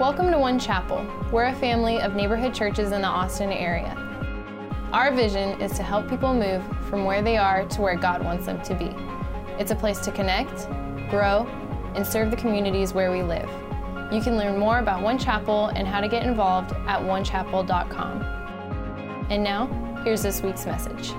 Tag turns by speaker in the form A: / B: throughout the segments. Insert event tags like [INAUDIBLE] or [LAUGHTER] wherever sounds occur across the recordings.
A: Welcome to One Chapel. We're a family of neighborhood churches in the Austin area. Our vision is to help people move from where they are to where God wants them to be. It's a place to connect, grow, and serve the communities where we live. You can learn more about One Chapel and how to get involved at onechapel.com. And now, here's this week's message.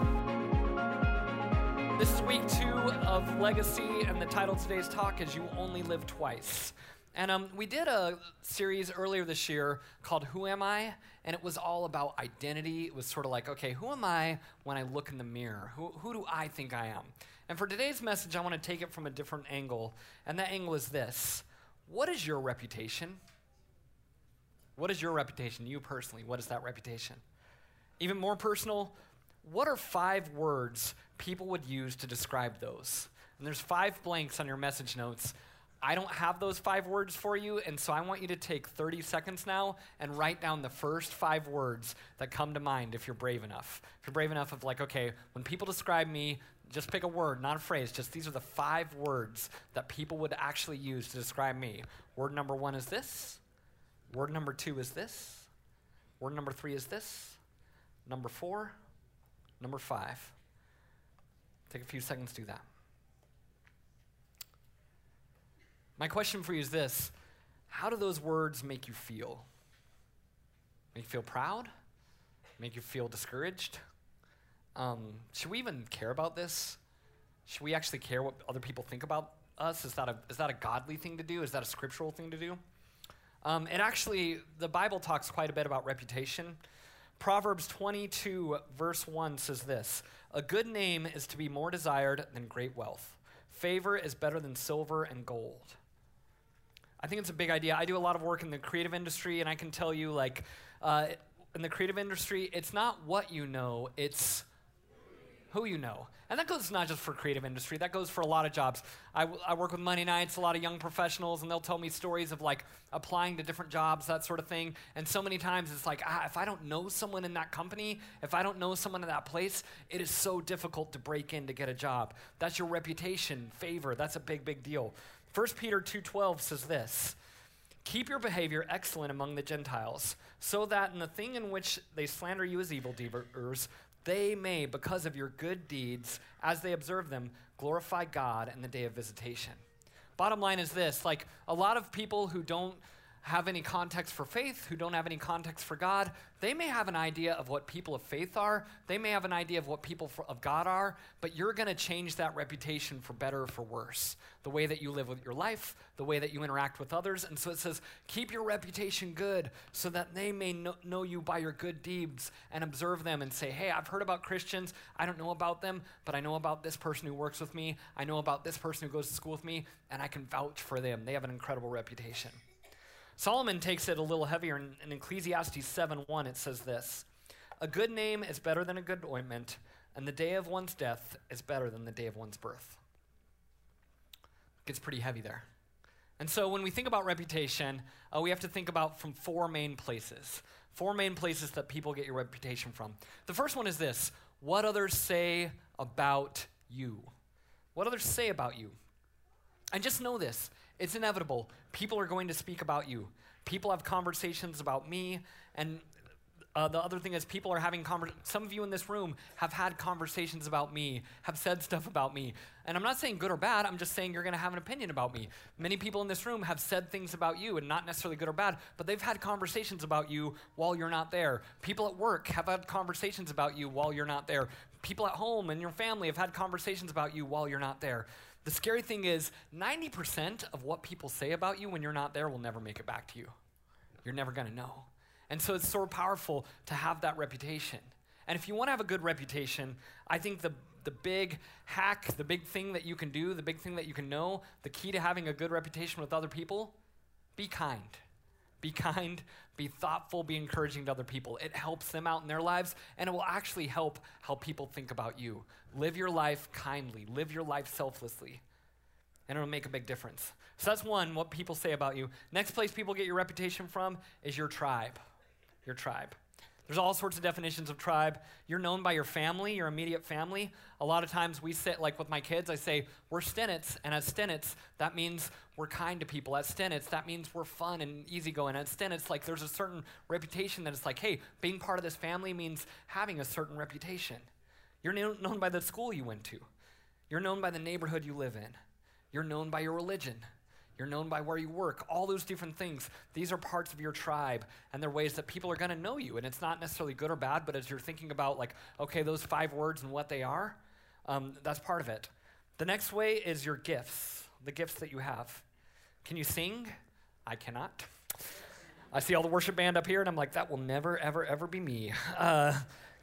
B: This is week two of Legacy, and the title of today's talk is You Only Live Twice. And um, we did a series earlier this year called Who Am I? And it was all about identity. It was sort of like, okay, who am I when I look in the mirror? Who, who do I think I am? And for today's message, I want to take it from a different angle. And that angle is this What is your reputation? What is your reputation, you personally? What is that reputation? Even more personal, what are five words people would use to describe those? And there's five blanks on your message notes. I don't have those five words for you, and so I want you to take 30 seconds now and write down the first five words that come to mind if you're brave enough. If you're brave enough of like, okay, when people describe me, just pick a word, not a phrase, just these are the five words that people would actually use to describe me. Word number one is this. Word number two is this. Word number three is this. Number four. Number five. Take a few seconds to do that. My question for you is this How do those words make you feel? Make you feel proud? Make you feel discouraged? Um, should we even care about this? Should we actually care what other people think about us? Is that a, is that a godly thing to do? Is that a scriptural thing to do? Um, and actually, the Bible talks quite a bit about reputation. Proverbs 22, verse 1 says this A good name is to be more desired than great wealth. Favor is better than silver and gold. I think it's a big idea. I do a lot of work in the creative industry, and I can tell you, like, uh, in the creative industry, it's not what you know, it's who you know. And that goes not just for creative industry, that goes for a lot of jobs. I, I work with Monday nights, a lot of young professionals, and they'll tell me stories of like applying to different jobs, that sort of thing. And so many times it's like, ah, if I don't know someone in that company, if I don't know someone in that place, it is so difficult to break in to get a job. That's your reputation, favor, that's a big, big deal. 1 Peter 2:12 says this, Keep your behavior excellent among the Gentiles, so that in the thing in which they slander you as evildoers, they may, because of your good deeds, as they observe them, glorify God in the day of visitation. Bottom line is this like a lot of people who don't have any context for faith, who don't have any context for God, they may have an idea of what people of faith are. They may have an idea of what people for, of God are, but you're going to change that reputation for better or for worse. The way that you live with your life, the way that you interact with others. And so it says, keep your reputation good so that they may know, know you by your good deeds and observe them and say, hey, I've heard about Christians. I don't know about them, but I know about this person who works with me. I know about this person who goes to school with me, and I can vouch for them. They have an incredible reputation. Solomon takes it a little heavier. In, in Ecclesiastes 7 1, it says this A good name is better than a good ointment, and the day of one's death is better than the day of one's birth. It gets pretty heavy there. And so when we think about reputation, uh, we have to think about from four main places. Four main places that people get your reputation from. The first one is this what others say about you. What others say about you. And just know this it's inevitable. People are going to speak about you. People have conversations about me. And uh, the other thing is, people are having conversations. Some of you in this room have had conversations about me, have said stuff about me. And I'm not saying good or bad, I'm just saying you're going to have an opinion about me. Many people in this room have said things about you, and not necessarily good or bad, but they've had conversations about you while you're not there. People at work have had conversations about you while you're not there. People at home and your family have had conversations about you while you're not there. The scary thing is, 90% of what people say about you when you're not there will never make it back to you. You're never going to know. And so it's so powerful to have that reputation. And if you want to have a good reputation, I think the, the big hack, the big thing that you can do, the big thing that you can know, the key to having a good reputation with other people, be kind. Be kind, be thoughtful, be encouraging to other people. It helps them out in their lives, and it will actually help how people think about you. Live your life kindly, live your life selflessly, and it'll make a big difference. So that's one, what people say about you. Next place people get your reputation from is your tribe. Your tribe. There's all sorts of definitions of tribe. You're known by your family, your immediate family. A lot of times we sit, like with my kids, I say, we're Stenitz. And as Stenitz, that means we're kind to people. As Stenitz, that means we're fun and easygoing. As Stenitz, like there's a certain reputation that it's like, hey, being part of this family means having a certain reputation. You're known by the school you went to, you're known by the neighborhood you live in, you're known by your religion. You're known by where you work, all those different things. These are parts of your tribe, and they're ways that people are going to know you. And it's not necessarily good or bad, but as you're thinking about, like, okay, those five words and what they are, um, that's part of it. The next way is your gifts, the gifts that you have. Can you sing? I cannot. I see all the worship band up here, and I'm like, that will never, ever, ever be me. Uh,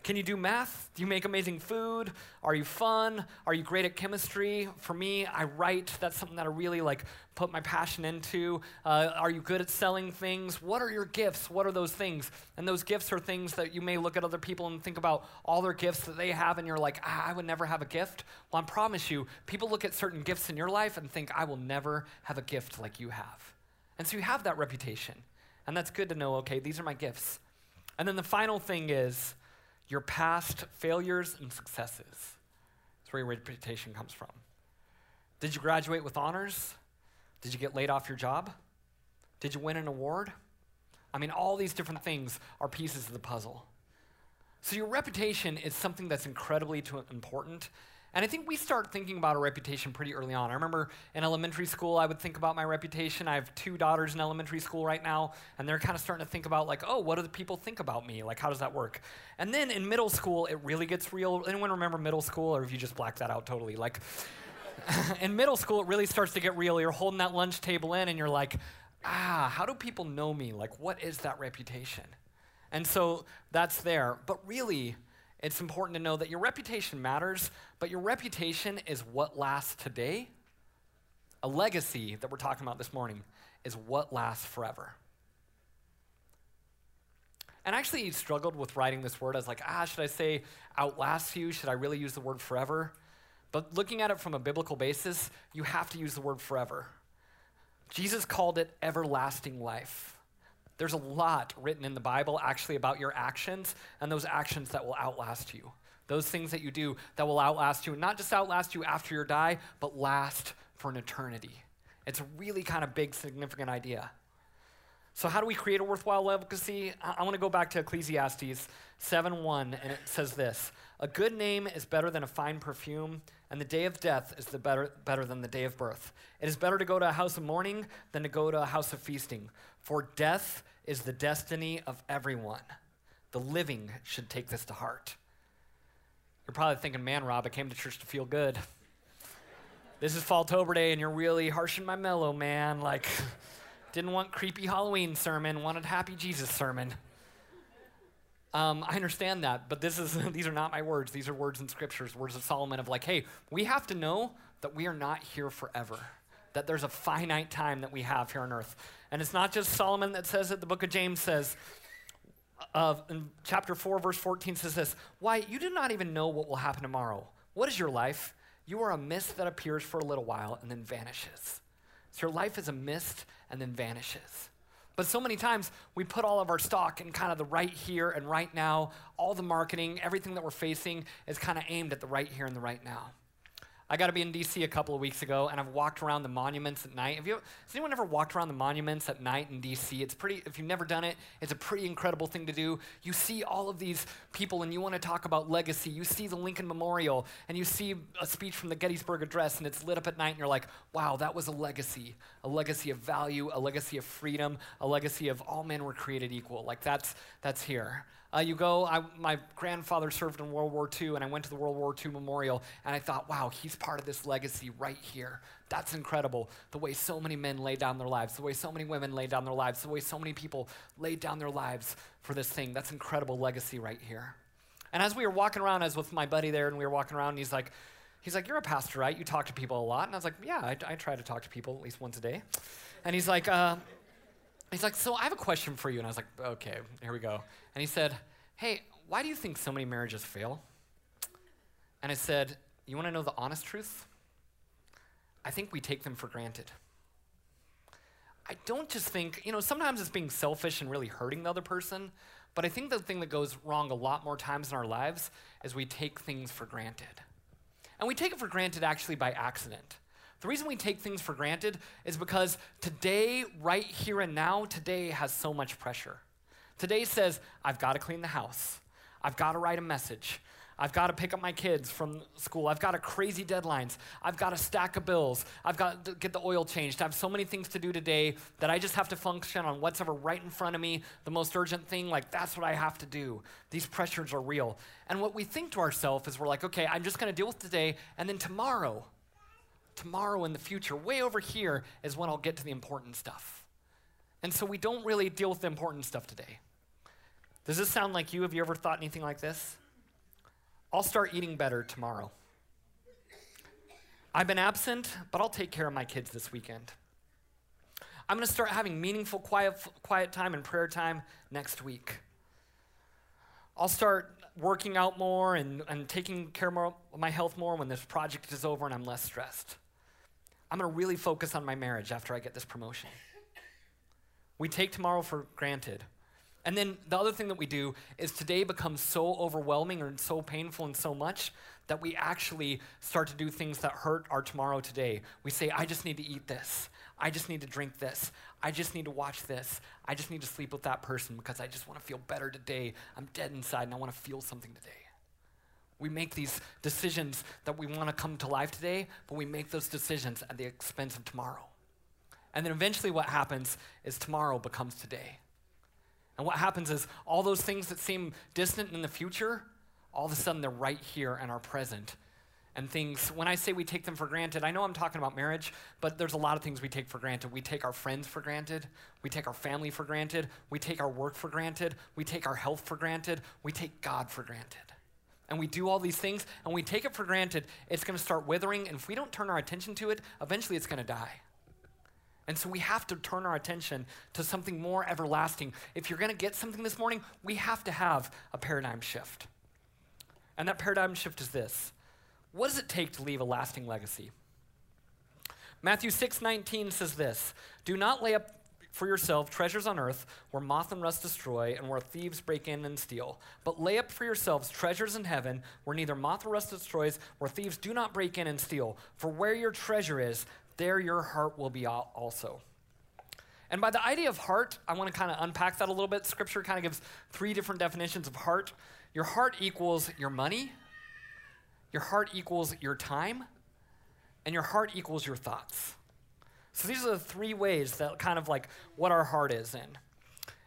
B: can you do math? Do you make amazing food? Are you fun? Are you great at chemistry? For me, I write. That's something that I really like put my passion into. Uh, are you good at selling things? What are your gifts? What are those things? And those gifts are things that you may look at other people and think about all their gifts that they have, and you're like, ah, I would never have a gift. Well, I promise you, people look at certain gifts in your life and think, I will never have a gift like you have. And so you have that reputation. And that's good to know, okay, these are my gifts. And then the final thing is, your past failures and successes. That's where your reputation comes from. Did you graduate with honors? Did you get laid off your job? Did you win an award? I mean, all these different things are pieces of the puzzle. So, your reputation is something that's incredibly important and I think we start thinking about our reputation pretty early on. I remember in elementary school, I would think about my reputation. I have two daughters in elementary school right now, and they're kind of starting to think about, like, oh, what do the people think about me? Like, how does that work? And then in middle school, it really gets real. Anyone remember middle school, or if you just black that out totally? Like, [LAUGHS] in middle school, it really starts to get real. You're holding that lunch table in, and you're like, ah, how do people know me? Like, what is that reputation? And so that's there. But really, it's important to know that your reputation matters, but your reputation is what lasts today. A legacy that we're talking about this morning is what lasts forever. And actually struggled with writing this word. I was like, ah, should I say outlast you? Should I really use the word forever? But looking at it from a biblical basis, you have to use the word forever. Jesus called it everlasting life. There's a lot written in the Bible actually about your actions and those actions that will outlast you. Those things that you do that will outlast you, and not just outlast you after you die, but last for an eternity. It's a really kind of big, significant idea. So, how do we create a worthwhile legacy? I, want to go back to Ecclesiastes 7 1, and it says this A good name is better than a fine perfume, and the day of death is the better, better than the day of birth. It is better to go to a house of mourning than to go to a house of feasting, for death is the destiny of everyone. The living should take this to heart. You're probably thinking, man, Rob, I came to church to feel good. This is Falltober Day, and you're really harshing my mellow, man. Like, [LAUGHS] didn't want creepy Halloween sermon, wanted happy Jesus sermon. Um, I understand that, but this is [LAUGHS] these are not my words. These are words in scriptures, words of Solomon of like, hey, we have to know that we are not here forever. That there's a finite time that we have here on earth. And it's not just Solomon that says it, the book of James says, uh, in chapter 4, verse 14 says this Why, you do not even know what will happen tomorrow. What is your life? You are a mist that appears for a little while and then vanishes. So your life is a mist and then vanishes. But so many times we put all of our stock in kind of the right here and right now. All the marketing, everything that we're facing is kind of aimed at the right here and the right now. I got to be in DC a couple of weeks ago, and I've walked around the monuments at night. Have you, has anyone ever walked around the monuments at night in DC? It's pretty. If you've never done it, it's a pretty incredible thing to do. You see all of these people, and you want to talk about legacy. You see the Lincoln Memorial, and you see a speech from the Gettysburg Address, and it's lit up at night, and you're like, "Wow, that was a legacy. A legacy of value, a legacy of freedom, a legacy of all men were created equal." Like that's that's here. Uh, you go, I, my grandfather served in World War II, and I went to the World War II Memorial, and I thought, wow, he's part of this legacy right here. That's incredible. The way so many men laid down their lives, the way so many women laid down their lives, the way so many people laid down their lives for this thing. That's incredible legacy right here. And as we were walking around, I was with my buddy there, and we were walking around, and he's like, he's like, you're a pastor, right? You talk to people a lot. And I was like, yeah, I, I try to talk to people at least once a day. And he's like, uh, he's like, so I have a question for you. And I was like, okay, here we go. And he said, Hey, why do you think so many marriages fail? And I said, You want to know the honest truth? I think we take them for granted. I don't just think, you know, sometimes it's being selfish and really hurting the other person, But I think the thing that goes wrong a lot more times in our lives is we take things for granted. And we take it for granted actually by accident. The reason we take things for granted is because today, right here and now, today has so much pressure. Today says, I've got to clean the house. I've got to write a message. I've got to pick up my kids from school. I've got a crazy deadlines. I've got a stack of bills. I've got to get the oil changed. I have so many things to do today that I just have to function on what's ever right in front of me, the most urgent thing. Like, that's what I have to do. These pressures are real. And what we think to ourselves is we're like, okay, I'm just going to deal with today, and then tomorrow, tomorrow in the future, way over here, is when I'll get to the important stuff. And so we don't really deal with the important stuff today. Does this sound like you? Have you ever thought anything like this? I'll start eating better tomorrow. I've been absent, but I'll take care of my kids this weekend. I'm going to start having meaningful quiet, quiet time and prayer time next week. I'll start working out more and, and taking care of my health more when this project is over and I'm less stressed. I'm going to really focus on my marriage after I get this promotion. We take tomorrow for granted. And then the other thing that we do is today becomes so overwhelming and so painful and so much that we actually start to do things that hurt our tomorrow today. We say, I just need to eat this. I just need to drink this. I just need to watch this. I just need to sleep with that person because I just want to feel better today. I'm dead inside and I want to feel something today. We make these decisions that we want to come to life today, but we make those decisions at the expense of tomorrow. And then eventually, what happens is tomorrow becomes today. And what happens is all those things that seem distant in the future, all of a sudden they're right here and are present. And things, when I say we take them for granted, I know I'm talking about marriage, but there's a lot of things we take for granted. We take our friends for granted. We take our family for granted. We take our work for granted. We take our health for granted. We take God for granted. And we do all these things and we take it for granted. It's going to start withering. And if we don't turn our attention to it, eventually it's going to die. And so we have to turn our attention to something more everlasting. If you're going to get something this morning, we have to have a paradigm shift. And that paradigm shift is this What does it take to leave a lasting legacy? Matthew 6:19 says this, "Do not lay up for yourself treasures on earth where moth and rust destroy and where thieves break in and steal, but lay up for yourselves treasures in heaven where neither moth nor rust destroys, where thieves do not break in and steal. For where your treasure is, there your heart will be also. And by the idea of heart, I want to kind of unpack that a little bit. Scripture kind of gives three different definitions of heart. Your heart equals your money, your heart equals your time, and your heart equals your thoughts. So these are the three ways that kind of like what our heart is in.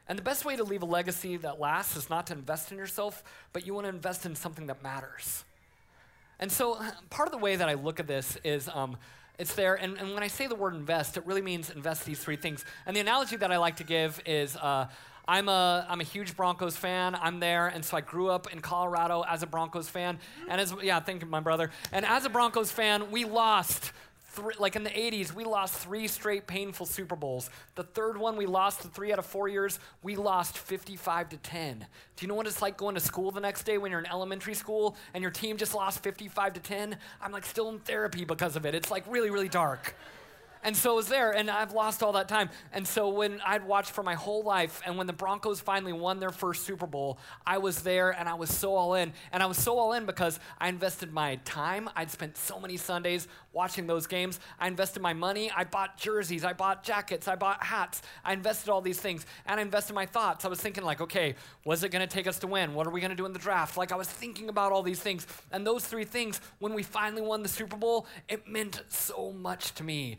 B: And the best way to leave a legacy that lasts is not to invest in yourself, but you want to invest in something that matters. And so [SIGHS] part of the way that I look at this is um, it's there. And, and when I say the word invest, it really means invest these three things. And the analogy that I like to give is uh, I'm, a, I'm a huge Broncos fan. I'm there. And so I grew up in Colorado as a Broncos fan. And as, yeah, thank you, my brother. And as a Broncos fan, we lost three, like in the 80s, we lost three straight painful Super Bowls. The third one we lost, the three out of four years, we lost 55 to 10. Do you know what it's like going to school the next day when you're in elementary school and your team just lost 55 to 10? I'm like still in therapy because of it. It's like really, really dark. And so I was there, and I've lost all that time. And so when I'd watched for my whole life, and when the Broncos finally won their first Super Bowl, I was there and I was so all in. And I was so all in because I invested my time. I'd spent so many Sundays watching those games. I invested my money. I bought jerseys. I bought jackets. I bought hats. I invested all these things. And I invested my thoughts. I was thinking, like, okay, was it going to take us to win? What are we going to do in the draft? Like, I was thinking about all these things. And those three things, when we finally won the Super Bowl, it meant so much to me.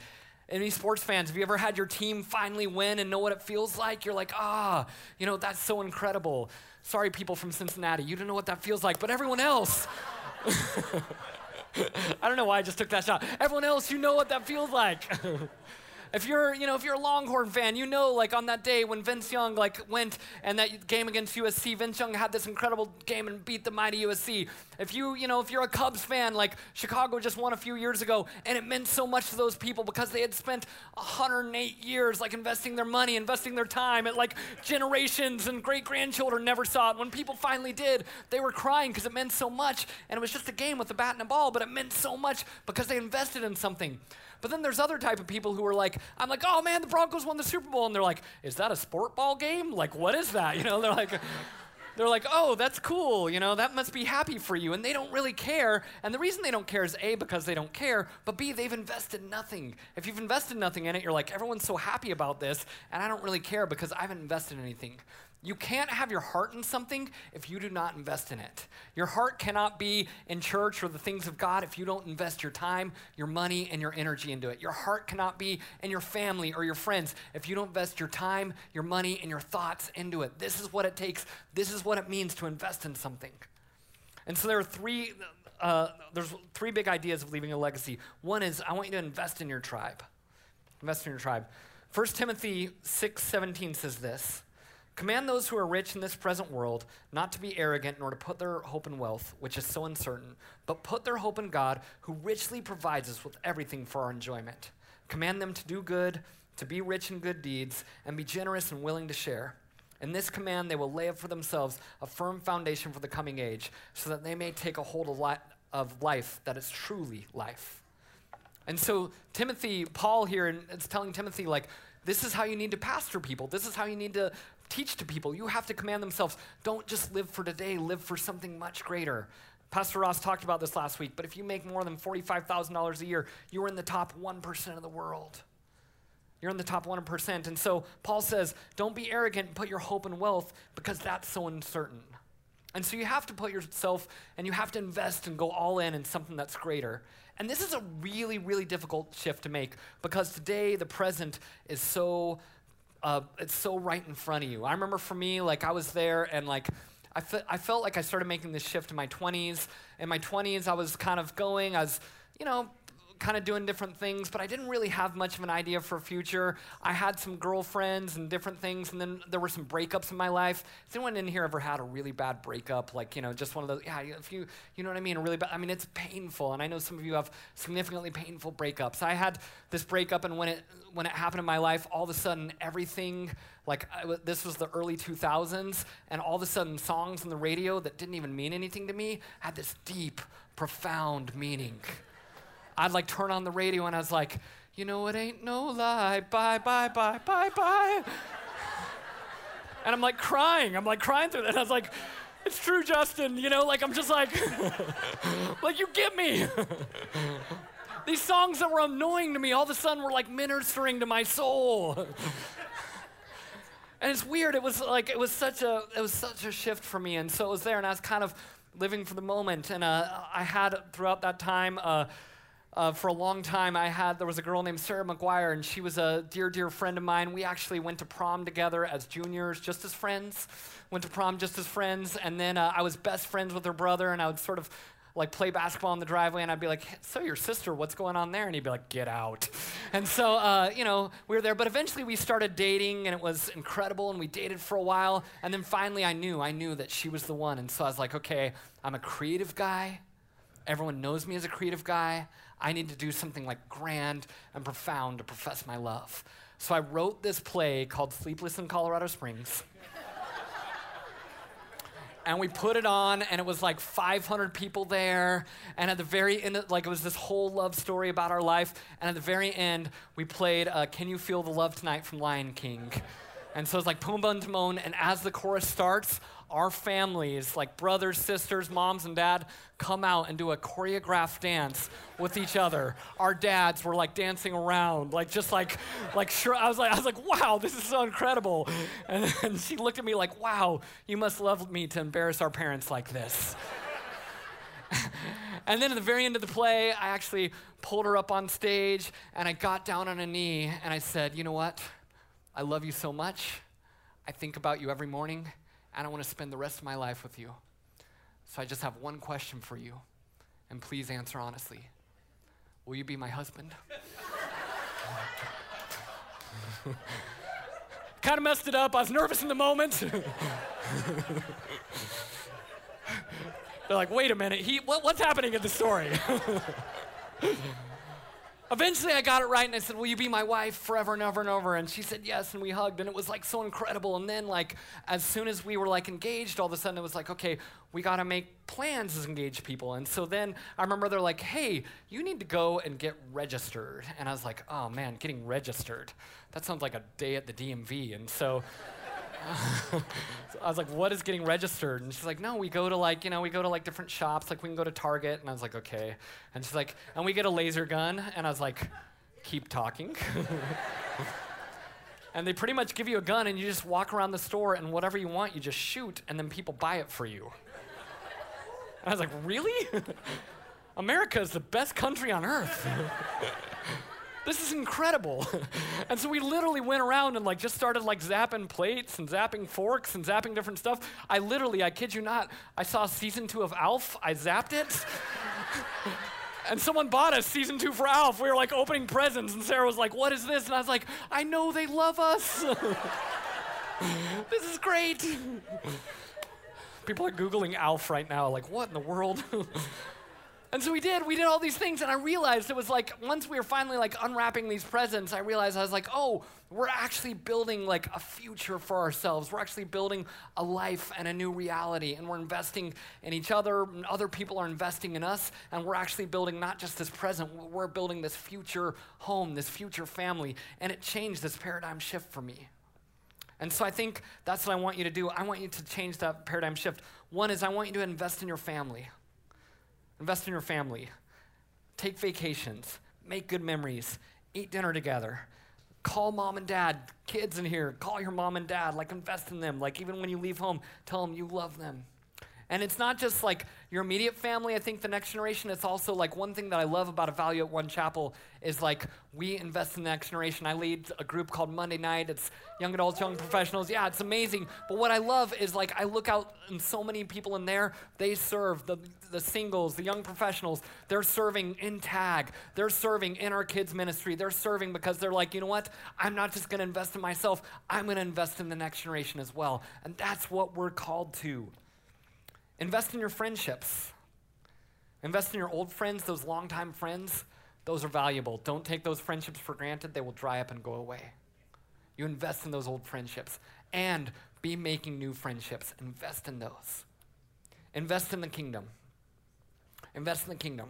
B: Any sports fans, have you ever had your team finally win and know what it feels like? You're like, ah, you know, that's so incredible. Sorry, people from Cincinnati, you don't know what that feels like, but everyone else. [LAUGHS] I don't know why I just took that shot. Everyone else, you know what that feels like. [LAUGHS] If you're, you know, if you're a Longhorn fan, you know, like on that day when Vince Young like went and that game against USC, Vince Young had this incredible game and beat the mighty USC. If you, you know, if you're a Cubs fan, like Chicago just won a few years ago, and it meant so much to those people because they had spent 108 years like investing their money, investing their time, and like generations and great grandchildren never saw it. When people finally did, they were crying because it meant so much, and it was just a game with a bat and a ball, but it meant so much because they invested in something. But then there's other type of people who are like, I'm like, oh man, the Broncos won the Super Bowl. And they're like, is that a sport ball game? Like, what is that? You know, they're like, they're like, oh, that's cool, you know, that must be happy for you. And they don't really care. And the reason they don't care is A, because they don't care, but B, they've invested nothing. If you've invested nothing in it, you're like, everyone's so happy about this, and I don't really care because I haven't invested anything. You can't have your heart in something if you do not invest in it. Your heart cannot be in church or the things of God if you don't invest your time, your money, and your energy into it. Your heart cannot be in your family or your friends if you don't invest your time, your money, and your thoughts into it. This is what it takes. This is what it means to invest in something. And so there are three. Uh, there's three big ideas of leaving a legacy. One is I want you to invest in your tribe. Invest in your tribe. 1 Timothy 6:17 says this. Command those who are rich in this present world not to be arrogant nor to put their hope in wealth, which is so uncertain, but put their hope in God, who richly provides us with everything for our enjoyment. Command them to do good, to be rich in good deeds, and be generous and willing to share. In this command, they will lay up for themselves a firm foundation for the coming age, so that they may take a hold of, li- of life that is truly life. And so, Timothy, Paul here, is telling Timothy, like, this is how you need to pastor people. This is how you need to teach to people. You have to command themselves. Don't just live for today, live for something much greater. Pastor Ross talked about this last week, but if you make more than $45,000 a year, you're in the top 1% of the world. You're in the top 1%. And so Paul says, don't be arrogant and put your hope in wealth because that's so uncertain. And so you have to put yourself and you have to invest and go all in in something that's greater. And this is a really, really difficult shift to make because today the present is so uh, it's so right in front of you. I remember for me, like I was there and like I, fe- I felt like I started making this shift in my 20s. In my 20s, I was kind of going, I was, you know, kind of doing different things, but I didn't really have much of an idea for future. I had some girlfriends and different things, and then there were some breakups in my life. Has anyone in here ever had a really bad breakup? Like, you know, just one of those, yeah, if you, you know what I mean? Really bad, I mean, it's painful, and I know some of you have significantly painful breakups. I had this breakup, and when it, when it happened in my life, all of a sudden, everything, like, this was the early 2000s, and all of a sudden, songs on the radio that didn't even mean anything to me had this deep, profound meaning. I'd like turn on the radio and I was like, you know, it ain't no lie. Bye, bye, bye, bye, bye. and I'm like crying. I'm like crying through that. And I was like, it's true, Justin. You know, like I'm just like, [LAUGHS] like you get me. [LAUGHS] These songs that were annoying to me all of a sudden were like ministering to my soul. [LAUGHS] and it's weird. It was like it was such a it was such a shift for me, and so it was there, and I was kind of living for the moment. And uh, I had throughout that time. Uh, uh, for a long time, I had, there was a girl named Sarah McGuire, and she was a dear, dear friend of mine. We actually went to prom together as juniors, just as friends. Went to prom just as friends, and then uh, I was best friends with her brother, and I would sort of like play basketball in the driveway, and I'd be like, "So your sister, what's going on there?" And he'd be like, "Get out." and so, uh, you know, we were there. But eventually, we started dating, and it was incredible. And we dated for a while, and then finally, I knew, I knew that she was the one. And so I was like, "Okay, I'm a creative guy. Everyone knows me as a creative guy. I need to do something like grand and profound to profess my love. So I wrote this play called Sleepless in Colorado Springs. [LAUGHS] and we put it on and it was like 500 people there and at the very end like it was this whole love story about our life and at the very end we played uh, can you feel the love tonight from lion king and so it's like Pumbaa and Timon, and as the chorus starts, our families, like brothers, sisters, moms, and dad, come out and do a choreographed dance with each other. Our dads were like dancing around, like just like, like sure. I was like, I was like, wow, this is so incredible. And then she looked at me like, wow, you must love me to embarrass our parents like this. [LAUGHS] and then at the very end of the play, I actually pulled her up on stage and I got down on a knee and I said, you know what? I love you so much. I think about you every morning, and I want to spend the rest of my life with you. So I just have one question for you, and please answer honestly. Will you be my husband? [LAUGHS] kind of messed it up. I was nervous in the moment. [LAUGHS] They're like, wait a minute, he, what, what's happening in the story? [LAUGHS] Eventually, I got it right, and I said, Will you be my wife forever and ever and ever? And she said yes, and we hugged, and it was like so incredible. And then, like, as soon as we were like engaged, all of a sudden it was like, Okay, we got to make plans as engaged people. And so then I remember they're like, Hey, you need to go and get registered. And I was like, Oh man, getting registered. That sounds like a day at the DMV. And so, [LAUGHS] so I was like, what is getting registered? And she's like, no, we go to like, you know, we go to like different shops. Like we can go to Target. And I was like, okay. And she's like, and we get a laser gun. And I was like, keep talking. [LAUGHS] and they pretty much give you a gun and you just walk around the store and whatever you want, you just shoot and then people buy it for you. And I was like, really? [LAUGHS] America is the best country on earth. This is incredible. [LAUGHS] and so we literally went around and like just started like zapping plates and zapping forks and zapping different stuff. I literally, I kid you not, I saw season two of Alf, I zapped it. [LAUGHS] and someone bought us season two for Alf. We were like opening presents, and Sarah was like, What is this? And I was like, I know they love us. [LAUGHS] this is great. People are Googling Alf right now, like, what in the world? And so we did, we did all these things, and I realized it was like once we were finally like unwrapping these presents, I realized I was like, oh, we're actually building like a future for ourselves. We're actually building a life and a new reality, and we're investing in each other, and other people are investing in us, and we're actually building not just this present, we're building this future home, this future family, and it changed this paradigm shift for me. And so I think that's what I want you to do. I want you to change that paradigm shift. One is I want you to invest in your family. Invest in your family. Take vacations. Make good memories. Eat dinner together. Call mom and dad. Kids in here, call your mom and dad. Like, invest in them. Like, even when you leave home, tell them you love them. And it's not just like your immediate family. I think the next generation, it's also like one thing that I love about a value at One Chapel is like we invest in the next generation. I lead a group called Monday Night. It's young adults, young professionals. Yeah, it's amazing. But what I love is like I look out and so many people in there, they serve the, the singles, the young professionals. They're serving in tag. They're serving in our kids' ministry. They're serving because they're like, you know what? I'm not just going to invest in myself, I'm going to invest in the next generation as well. And that's what we're called to. Invest in your friendships. Invest in your old friends, those longtime friends. Those are valuable. Don't take those friendships for granted, they will dry up and go away. You invest in those old friendships and be making new friendships. Invest in those. Invest in the kingdom. Invest in the kingdom.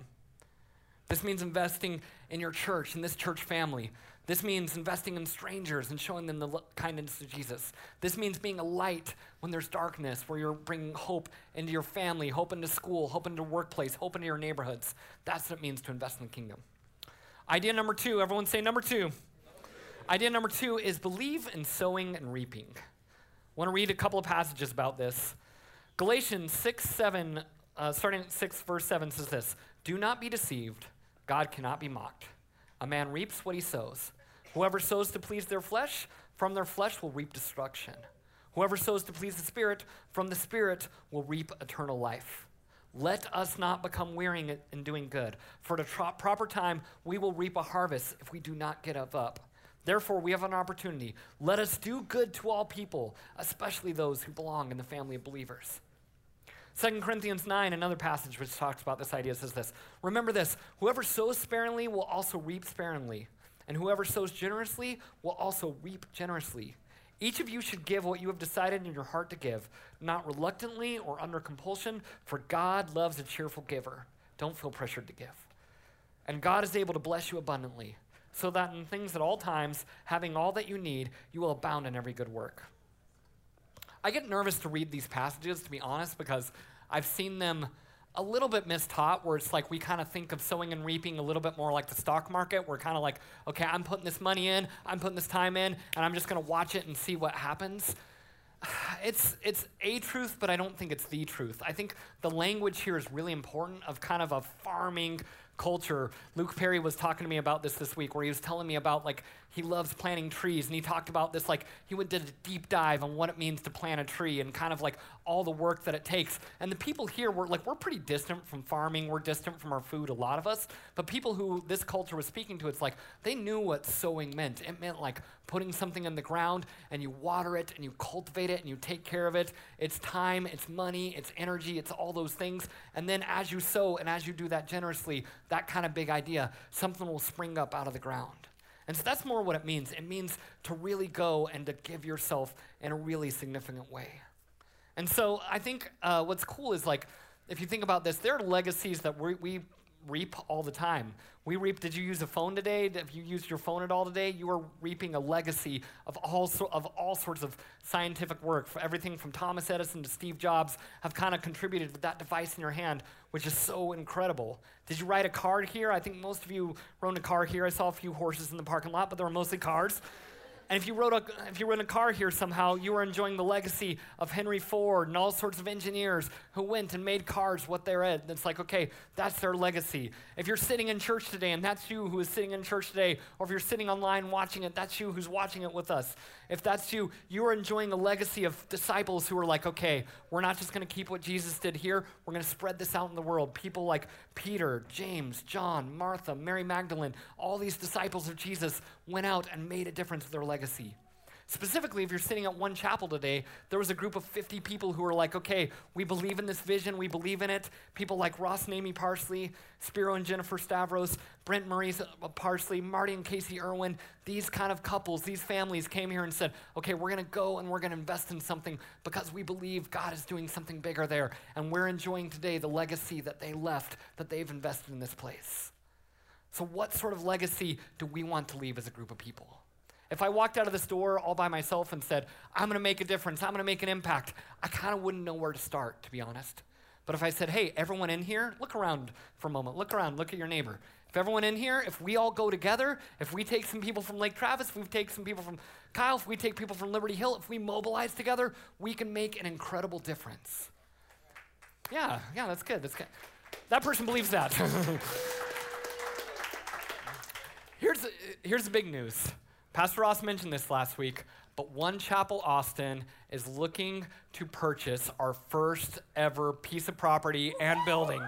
B: This means investing in your church, in this church family. This means investing in strangers and showing them the kindness of Jesus. This means being a light when there's darkness, where you're bringing hope into your family, hope into school, hope into workplace, hope into your neighborhoods. That's what it means to invest in the kingdom. Idea number two, everyone say number two. Idea number two is believe in sowing and reaping. I want to read a couple of passages about this. Galatians 6, 7, uh, starting at 6, verse 7 says this Do not be deceived, God cannot be mocked. A man reaps what he sows. Whoever sows to please their flesh, from their flesh will reap destruction. Whoever sows to please the Spirit, from the Spirit will reap eternal life. Let us not become weary in doing good, for at a proper time we will reap a harvest if we do not get up. Therefore, we have an opportunity. Let us do good to all people, especially those who belong in the family of believers. 2 Corinthians 9, another passage which talks about this idea, says this Remember this whoever sows sparingly will also reap sparingly and whoever sows generously will also reap generously. Each of you should give what you have decided in your heart to give, not reluctantly or under compulsion, for God loves a cheerful giver. Don't feel pressured to give. And God is able to bless you abundantly, so that in things at all times, having all that you need, you will abound in every good work. I get nervous to read these passages, to be honest, because I've seen them a little bit mistaught where it's like we kind of think of sowing and reaping a little bit more like the stock market. We're kind of like, okay, I'm putting this money in, I'm putting this time in, and I'm just going to watch it and see what happens. [SIGHS] It's, it's a truth, but I don't think it's the truth. I think the language here is really important of kind of a farming culture. Luke Perry was talking to me about this this week, where he was telling me about like he loves planting trees, and he talked about this like he went did a deep dive on what it means to plant a tree and kind of like all the work that it takes. And the people here were like we're pretty distant from farming, we're distant from our food, a lot of us. But people who this culture was speaking to, it's like they knew what sowing meant. It meant like putting something in the ground and you water it and you cultivate it and you take care of it. It's time, it's money, it's energy, it's all those things. And then as you sow and as you do that generously, that kind of big idea, something will spring up out of the ground. And so that's more what it means. It means to really go and to give yourself in a really significant way. And so I think uh, what's cool is like, if you think about this, there are legacies that we, we reap all the time. We reap, did you use a phone today? If you used your phone at all today, you are reaping a legacy of all, so, of all sorts of scientific work. For everything from Thomas Edison to Steve Jobs have kind of contributed with that device in your hand, which is so incredible. Did you ride a car here? I think most of you rode a car here. I saw a few horses in the parking lot, but they were mostly cars. And if you, rode a, if you were in a car here somehow, you were enjoying the legacy of Henry Ford and all sorts of engineers who went and made cars what they're at. It's like, okay, that's their legacy. If you're sitting in church today and that's you who is sitting in church today, or if you're sitting online watching it, that's you who's watching it with us. If that's you, you are enjoying a legacy of disciples who are like, okay, we're not just going to keep what Jesus did here, we're going to spread this out in the world. People like Peter, James, John, Martha, Mary Magdalene, all these disciples of Jesus went out and made a difference with their legacy. Specifically, if you're sitting at one chapel today, there was a group of 50 people who were like, okay, we believe in this vision, we believe in it. People like Ross and Amy Parsley, Spiro and Jennifer Stavros, Brent Maurice uh, Parsley, Marty and Casey Irwin, these kind of couples, these families came here and said, okay, we're going to go and we're going to invest in something because we believe God is doing something bigger there. And we're enjoying today the legacy that they left, that they've invested in this place. So, what sort of legacy do we want to leave as a group of people? If I walked out of this door all by myself and said, I'm going to make a difference, I'm going to make an impact, I kind of wouldn't know where to start, to be honest. But if I said, hey, everyone in here, look around for a moment, look around, look at your neighbor. If everyone in here, if we all go together, if we take some people from Lake Travis, if we take some people from Kyle, if we take people from Liberty Hill, if we mobilize together, we can make an incredible difference. Yeah, yeah, that's good. That's good. That person believes that. [LAUGHS] here's, here's the big news. Pastor Ross mentioned this last week, but One Chapel Austin is looking to purchase our first ever piece of property and building.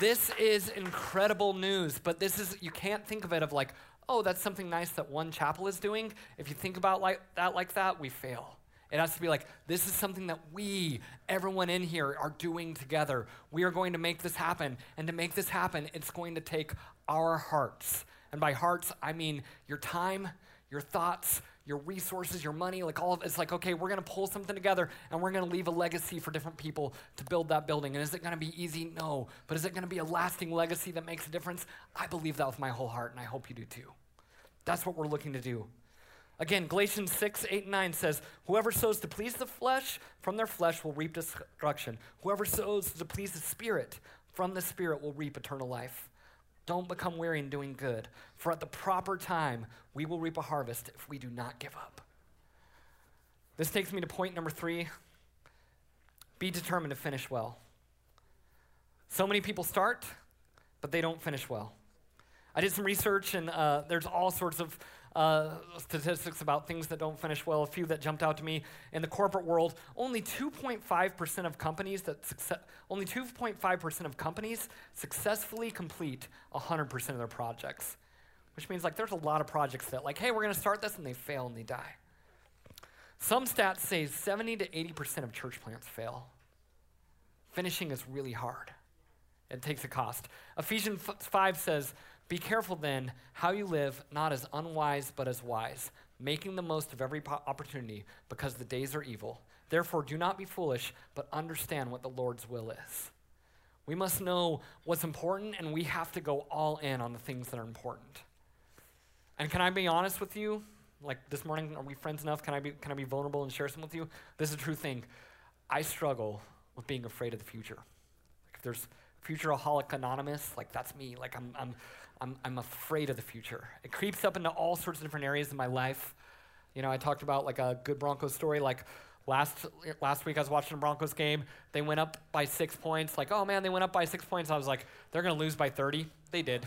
B: this is incredible news, but this is, you can't think of it of like, oh, that's something nice that One Chapel is doing. If you think about like that like that, we fail. It has to be like, this is something that we, everyone in here, are doing together. We are going to make this happen. And to make this happen, it's going to take our hearts. And by hearts, I mean your time, your thoughts, your resources, your money, like all of it's like, okay, we're gonna pull something together and we're gonna leave a legacy for different people to build that building. And is it gonna be easy? No. But is it gonna be a lasting legacy that makes a difference? I believe that with my whole heart, and I hope you do too. That's what we're looking to do. Again, Galatians 6, 8, and 9 says, Whoever sows to please the flesh, from their flesh will reap destruction. Whoever sows to please the Spirit, from the Spirit will reap eternal life. Don't become weary in doing good, for at the proper time we will reap a harvest if we do not give up. This takes me to point number three be determined to finish well. So many people start, but they don't finish well. I did some research, and uh, there's all sorts of uh, statistics about things that don't finish well. A few that jumped out to me in the corporate world: only 2.5% of companies that success, only 2.5% of companies successfully complete 100% of their projects. Which means like there's a lot of projects that like, hey, we're going to start this, and they fail and they die. Some stats say 70 to 80% of church plants fail. Finishing is really hard. It takes a cost. Ephesians 5 says, be careful then how you live, not as unwise, but as wise, making the most of every opportunity because the days are evil. Therefore, do not be foolish, but understand what the Lord's will is. We must know what's important, and we have to go all in on the things that are important. And can I be honest with you? Like this morning, are we friends enough? Can I be, can I be vulnerable and share some with you? This is a true thing. I struggle with being afraid of the future. Like if there's Futuraholic Anonymous, like that's me. Like I'm, I'm, I'm, I'm afraid of the future. It creeps up into all sorts of different areas of my life. You know, I talked about like a good Broncos story. Like last last week, I was watching a Broncos game. They went up by six points. Like, oh man, they went up by six points. I was like, they're gonna lose by 30. They did.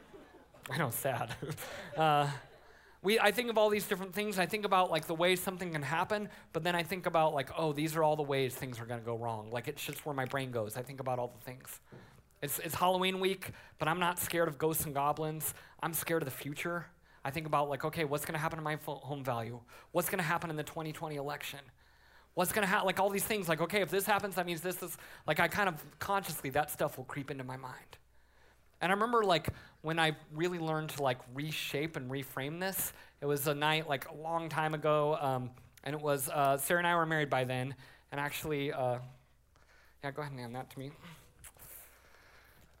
B: [LAUGHS] I know, sad. [LAUGHS] uh, we, I think of all these different things. I think about like the ways something can happen, but then I think about like, oh, these are all the ways things are to go wrong. Like it's just where my brain goes. I think about all the things. It's, it's Halloween week, but I'm not scared of ghosts and goblins. I'm scared of the future. I think about, like, okay, what's going to happen to my home value? What's going to happen in the 2020 election? What's going to happen? Like all these things, like, okay, if this happens, that means this is, like, I kind of consciously, that stuff will creep into my mind. And I remember, like, when I really learned to, like, reshape and reframe this, it was a night, like, a long time ago, um, and it was, uh, Sarah and I were married by then, and actually, uh, yeah, go ahead and hand that to me.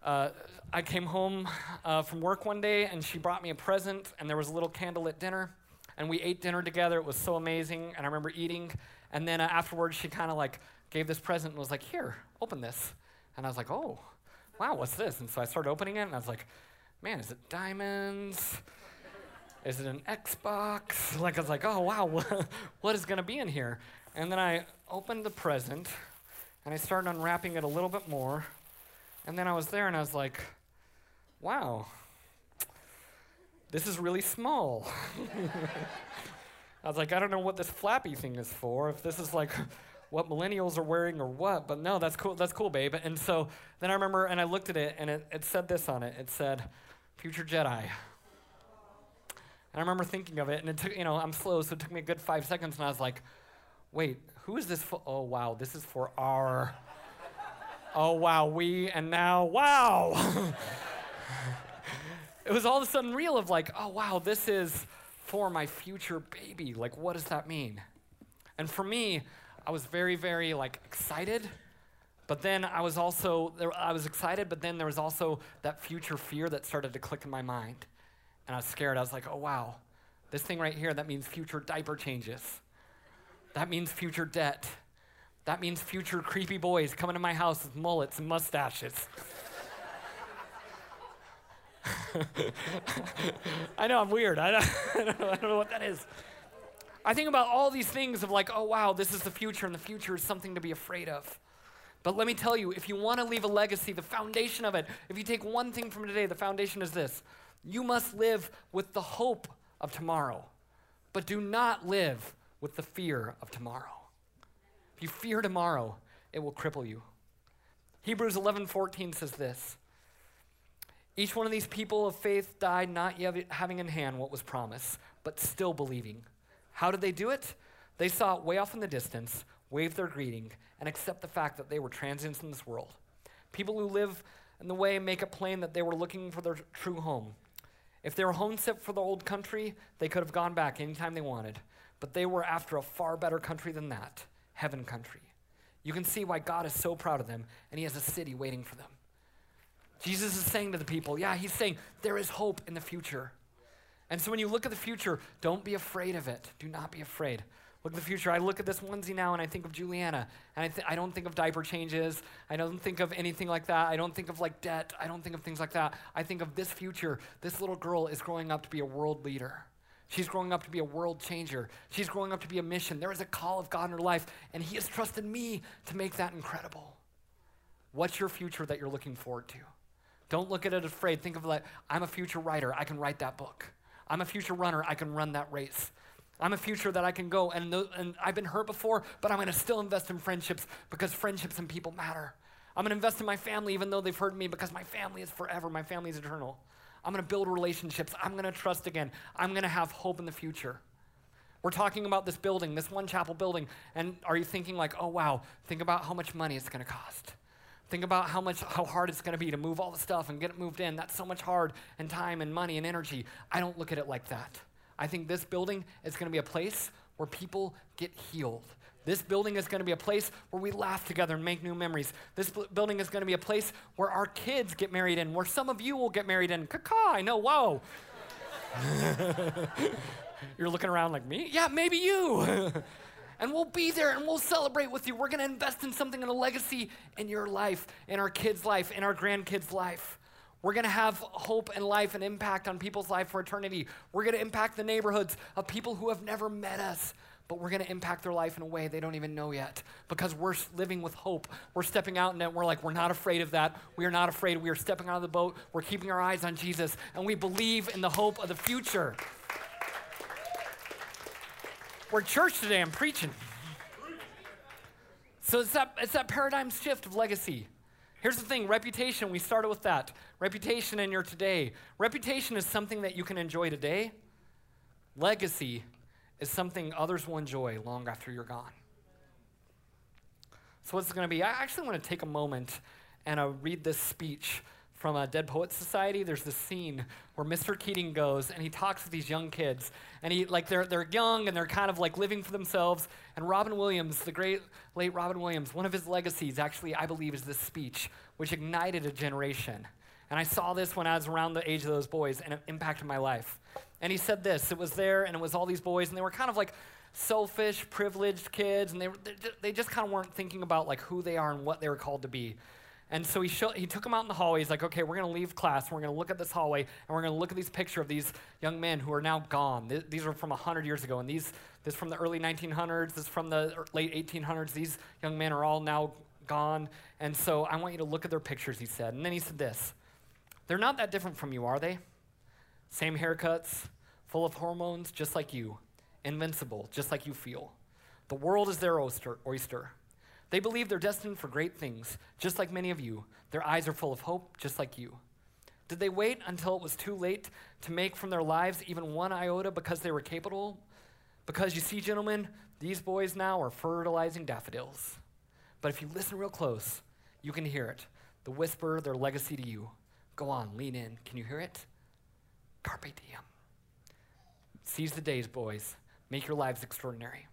B: Uh, I came home uh, from work one day, and she brought me a present, and there was a little candlelit dinner, and we ate dinner together. It was so amazing, and I remember eating, and then uh, afterwards, she kind of like gave this present and was like, Here, open this. And I was like, Oh, wow, what's this? And so I started opening it and I was like, Man, is it diamonds? Is it an Xbox? [LAUGHS] Like, I was like, Oh, wow, [LAUGHS] what is going to be in here? And then I opened the present and I started unwrapping it a little bit more. And then I was there and I was like, Wow, this is really small. [LAUGHS] I was like, I don't know what this flappy thing is for, if this is like what millennials are wearing or what, but no, that's cool, that's cool, babe. And so then I remember, and I looked at it, and it, it said this on it. It said, Future Jedi. And I remember thinking of it, and it took, you know, I'm slow, so it took me a good five seconds, and I was like, wait, who is this for? Oh, wow, this is for our. Oh, wow, we, and now, wow. [LAUGHS] it was all of a sudden real of like, oh, wow, this is for my future baby. Like, what does that mean? And for me, I was very, very like excited, but then I was also I was excited, but then there was also that future fear that started to click in my mind, and I was scared. I was like, oh wow, this thing right here that means future diaper changes. That means future debt. That means future creepy boys coming to my house with mullets and mustaches. [LAUGHS] I know I'm weird. I don't, [LAUGHS] I, don't know, I don't know what that is. I think about all these things of like, oh wow, this is the future, and the future is something to be afraid of. But let me tell you, if you want to leave a legacy, the foundation of it, if you take one thing from today, the foundation is this you must live with the hope of tomorrow, but do not live with the fear of tomorrow. If you fear tomorrow, it will cripple you. Hebrews 11:14 says this. Each one of these people of faith died not yet having in hand what was promised, but still believing. How did they do it? They saw it way off in the distance, waved their greeting, and accept the fact that they were transients in this world. People who live in the way make it plain that they were looking for their true home. If they were homesick for the old country, they could have gone back anytime they wanted. But they were after a far better country than that heaven country. You can see why God is so proud of them, and He has a city waiting for them. Jesus is saying to the people, yeah, he's saying there is hope in the future. And so when you look at the future, don't be afraid of it. Do not be afraid. Look at the future. I look at this onesie now and I think of Juliana. And I, th- I don't think of diaper changes. I don't think of anything like that. I don't think of like debt. I don't think of things like that. I think of this future. This little girl is growing up to be a world leader. She's growing up to be a world changer. She's growing up to be a mission. There is a call of God in her life, and He has trusted me to make that incredible. What's your future that you're looking forward to? Don't look at it afraid. Think of it like, I'm a future writer. I can write that book. I'm a future runner. I can run that race. I'm a future that I can go, and, th- and I've been hurt before, but I'm going to still invest in friendships because friendships and people matter. I'm going to invest in my family even though they've hurt me because my family is forever. My family is eternal. I'm going to build relationships. I'm going to trust again. I'm going to have hope in the future. We're talking about this building, this one chapel building, and are you thinking like, oh wow, think about how much money it's going to cost? Think about how much how hard it's going to be to move all the stuff and get it moved in. That's so much hard and time and money and energy. I don't look at it like that. I think this building is going to be a place where people get healed. This building is going to be a place where we laugh together and make new memories. This building is going to be a place where our kids get married in, where some of you will get married in. Caca, I know, whoa. [LAUGHS] You're looking around like me? Yeah, maybe you. [LAUGHS] and we'll be there and we'll celebrate with you. We're going to invest in something in a legacy in your life, in our kids' life, in our grandkids' life. We're going to have hope and life and impact on people's life for eternity. We're going to impact the neighborhoods of people who have never met us, but we're going to impact their life in a way they don't even know yet because we're living with hope. We're stepping out in and we're like, we're not afraid of that. We are not afraid. We are stepping out of the boat. We're keeping our eyes on Jesus, and we believe in the hope of the future. We're church today, I'm preaching. So it's that, it's that paradigm shift of legacy. Here's the thing reputation, we started with that. Reputation in your today. Reputation is something that you can enjoy today. Legacy is something others will enjoy long after you're gone. So, what's it going to be? I actually want to take a moment and uh, read this speech from a Dead Poets Society. There's this scene where Mr. Keating goes and he talks with these young kids, and he like they're they're young and they're kind of like living for themselves. And Robin Williams, the great late Robin Williams, one of his legacies actually I believe is this speech, which ignited a generation. And I saw this when I was around the age of those boys, and it impacted my life. And he said this: it was there, and it was all these boys, and they were kind of like selfish, privileged kids, and they, they just kind of weren't thinking about like who they are and what they were called to be. And so he, show, he took them out in the hallway. He's like, okay, we're going to leave class. And we're going to look at this hallway, and we're going to look at these picture of these young men who are now gone. Th- these are from 100 years ago. And these, this from the early 1900s, this from the er, late 1800s. These young men are all now gone. And so I want you to look at their pictures, he said. And then he said this They're not that different from you, are they? Same haircuts, full of hormones, just like you invincible, just like you feel. The world is their oyster. They believe they're destined for great things, just like many of you. Their eyes are full of hope, just like you. Did they wait until it was too late to make from their lives even one iota because they were capable? Because you see, gentlemen, these boys now are fertilizing daffodils. But if you listen real close, you can hear it the whisper, their legacy to you. Go on, lean in. Can you hear it? Carpe diem. Seize the days, boys. Make your lives extraordinary.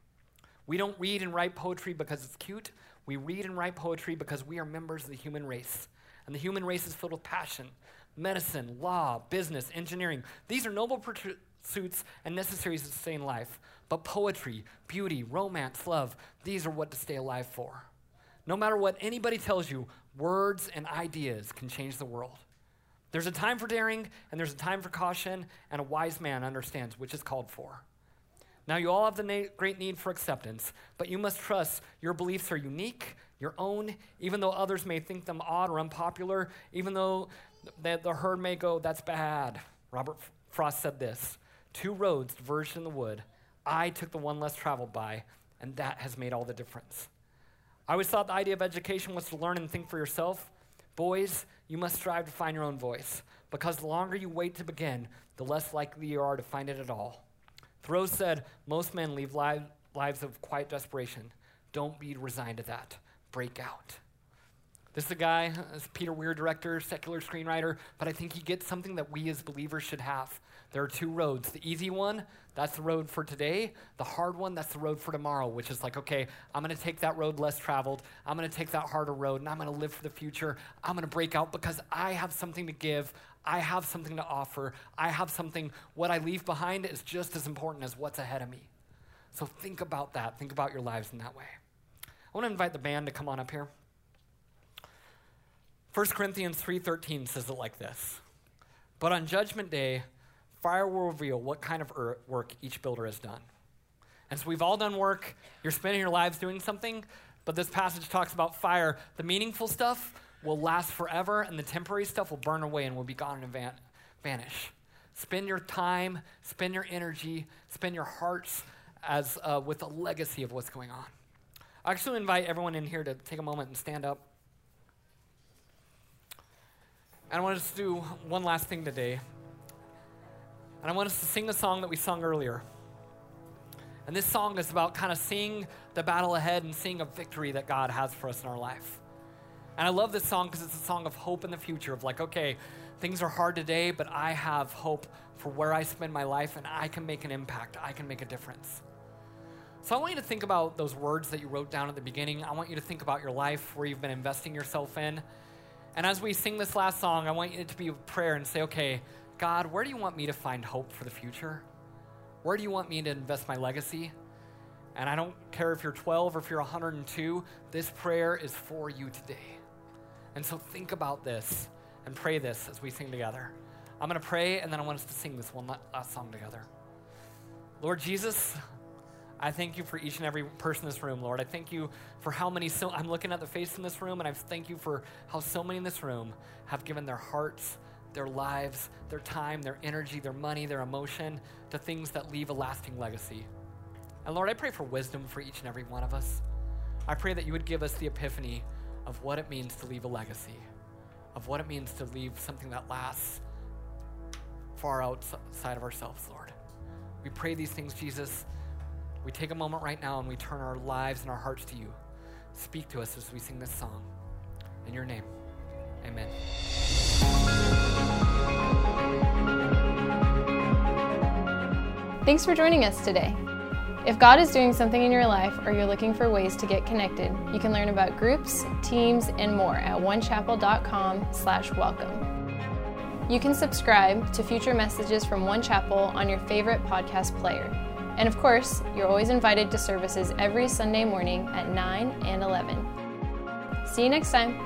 B: We don't read and write poetry because it's cute. We read and write poetry because we are members of the human race. And the human race is filled with passion, medicine, law, business, engineering. These are noble pursuits and necessaries to sustain life. But poetry, beauty, romance, love, these are what to stay alive for. No matter what anybody tells you, words and ideas can change the world. There's a time for daring, and there's a time for caution, and a wise man understands which is called for. Now, you all have the na- great need for acceptance, but you must trust your beliefs are unique, your own, even though others may think them odd or unpopular, even though the, the herd may go, that's bad. Robert Frost said this Two roads diverged in the wood. I took the one less traveled by, and that has made all the difference. I always thought the idea of education was to learn and think for yourself. Boys, you must strive to find your own voice, because the longer you wait to begin, the less likely you are to find it at all. Thoreau said, Most men leave li- lives of quiet desperation. Don't be resigned to that. Break out. This is a guy, this Peter Weir, director, secular screenwriter, but I think he gets something that we as believers should have. There are two roads. The easy one, that's the road for today. The hard one, that's the road for tomorrow, which is like, okay, I'm going to take that road less traveled. I'm going to take that harder road, and I'm going to live for the future. I'm going to break out because I have something to give. I have something to offer. I have something, what I leave behind is just as important as what's ahead of me. So think about that. Think about your lives in that way. I want to invite the band to come on up here. 1 Corinthians 3:13 says it like this. But on judgment day, fire will reveal what kind of work each builder has done. And so we've all done work. You're spending your lives doing something, but this passage talks about fire. The meaningful stuff will last forever, and the temporary stuff will burn away and will be gone and van- vanish. Spend your time, spend your energy, spend your hearts as uh, with a legacy of what's going on. I actually invite everyone in here to take a moment and stand up. And I want us to do one last thing today. And I want us to sing the song that we sung earlier. And this song is about kind of seeing the battle ahead and seeing a victory that God has for us in our life. And I love this song because it's a song of hope in the future of like, okay, things are hard today, but I have hope for where I spend my life and I can make an impact. I can make a difference. So I want you to think about those words that you wrote down at the beginning. I want you to think about your life, where you've been investing yourself in. And as we sing this last song, I want you to be a prayer and say, okay, God, where do you want me to find hope for the future? Where do you want me to invest my legacy? And I don't care if you're 12 or if you're 102, this prayer is for you today. And so think about this and pray this as we sing together. I'm going to pray, and then I want us to sing this one last song together. Lord Jesus, I thank you for each and every person in this room, Lord. I thank you for how many, so I'm looking at the face in this room, and I thank you for how so many in this room have given their hearts, their lives, their time, their energy, their money, their emotion to things that leave a lasting legacy. And Lord, I pray for wisdom for each and every one of us. I pray that you would give us the epiphany of what it means to leave a legacy, of what it means to leave something that lasts far outside of ourselves, Lord. We pray these things, Jesus. We take a moment right now and we turn our lives and our hearts to you. speak to us as we sing this song. In your name, amen.
A: Thanks for joining us today. If God is doing something in your life or you're looking for ways to get connected, you can learn about groups, teams, and more at onechapel.com/welcome. You can subscribe to future messages from One Chapel on your favorite podcast player. And of course, you're always invited to services every Sunday morning at 9 and 11. See you next time.